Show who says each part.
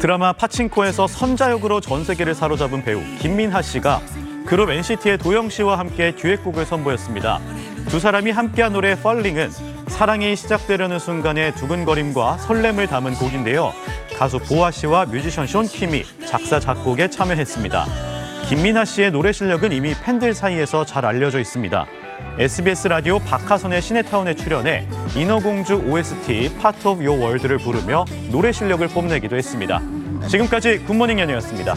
Speaker 1: 드라마 파친코에서 선자역으로 전 세계를 사로잡은 배우 김민하 씨가 그룹 NCT의 도영 씨와 함께 듀엣곡을 선보였습니다. 두 사람이 함께한 노래 Falling은 사랑이 시작되려는 순간의 두근거림과 설렘을 담은 곡인데요. 가수 보아 씨와 뮤지션 숀 킴이 작사 작곡에 참여했습니다. 김민하 씨의 노래 실력은 이미 팬들 사이에서 잘 알려져 있습니다. SBS 라디오 박하선의 시네타운에 출연해 인어공주 OST Part of Your World를 부르며 노래 실력을 뽐내기도 했습니다. 지금까지 굿모닝 연이었습니다.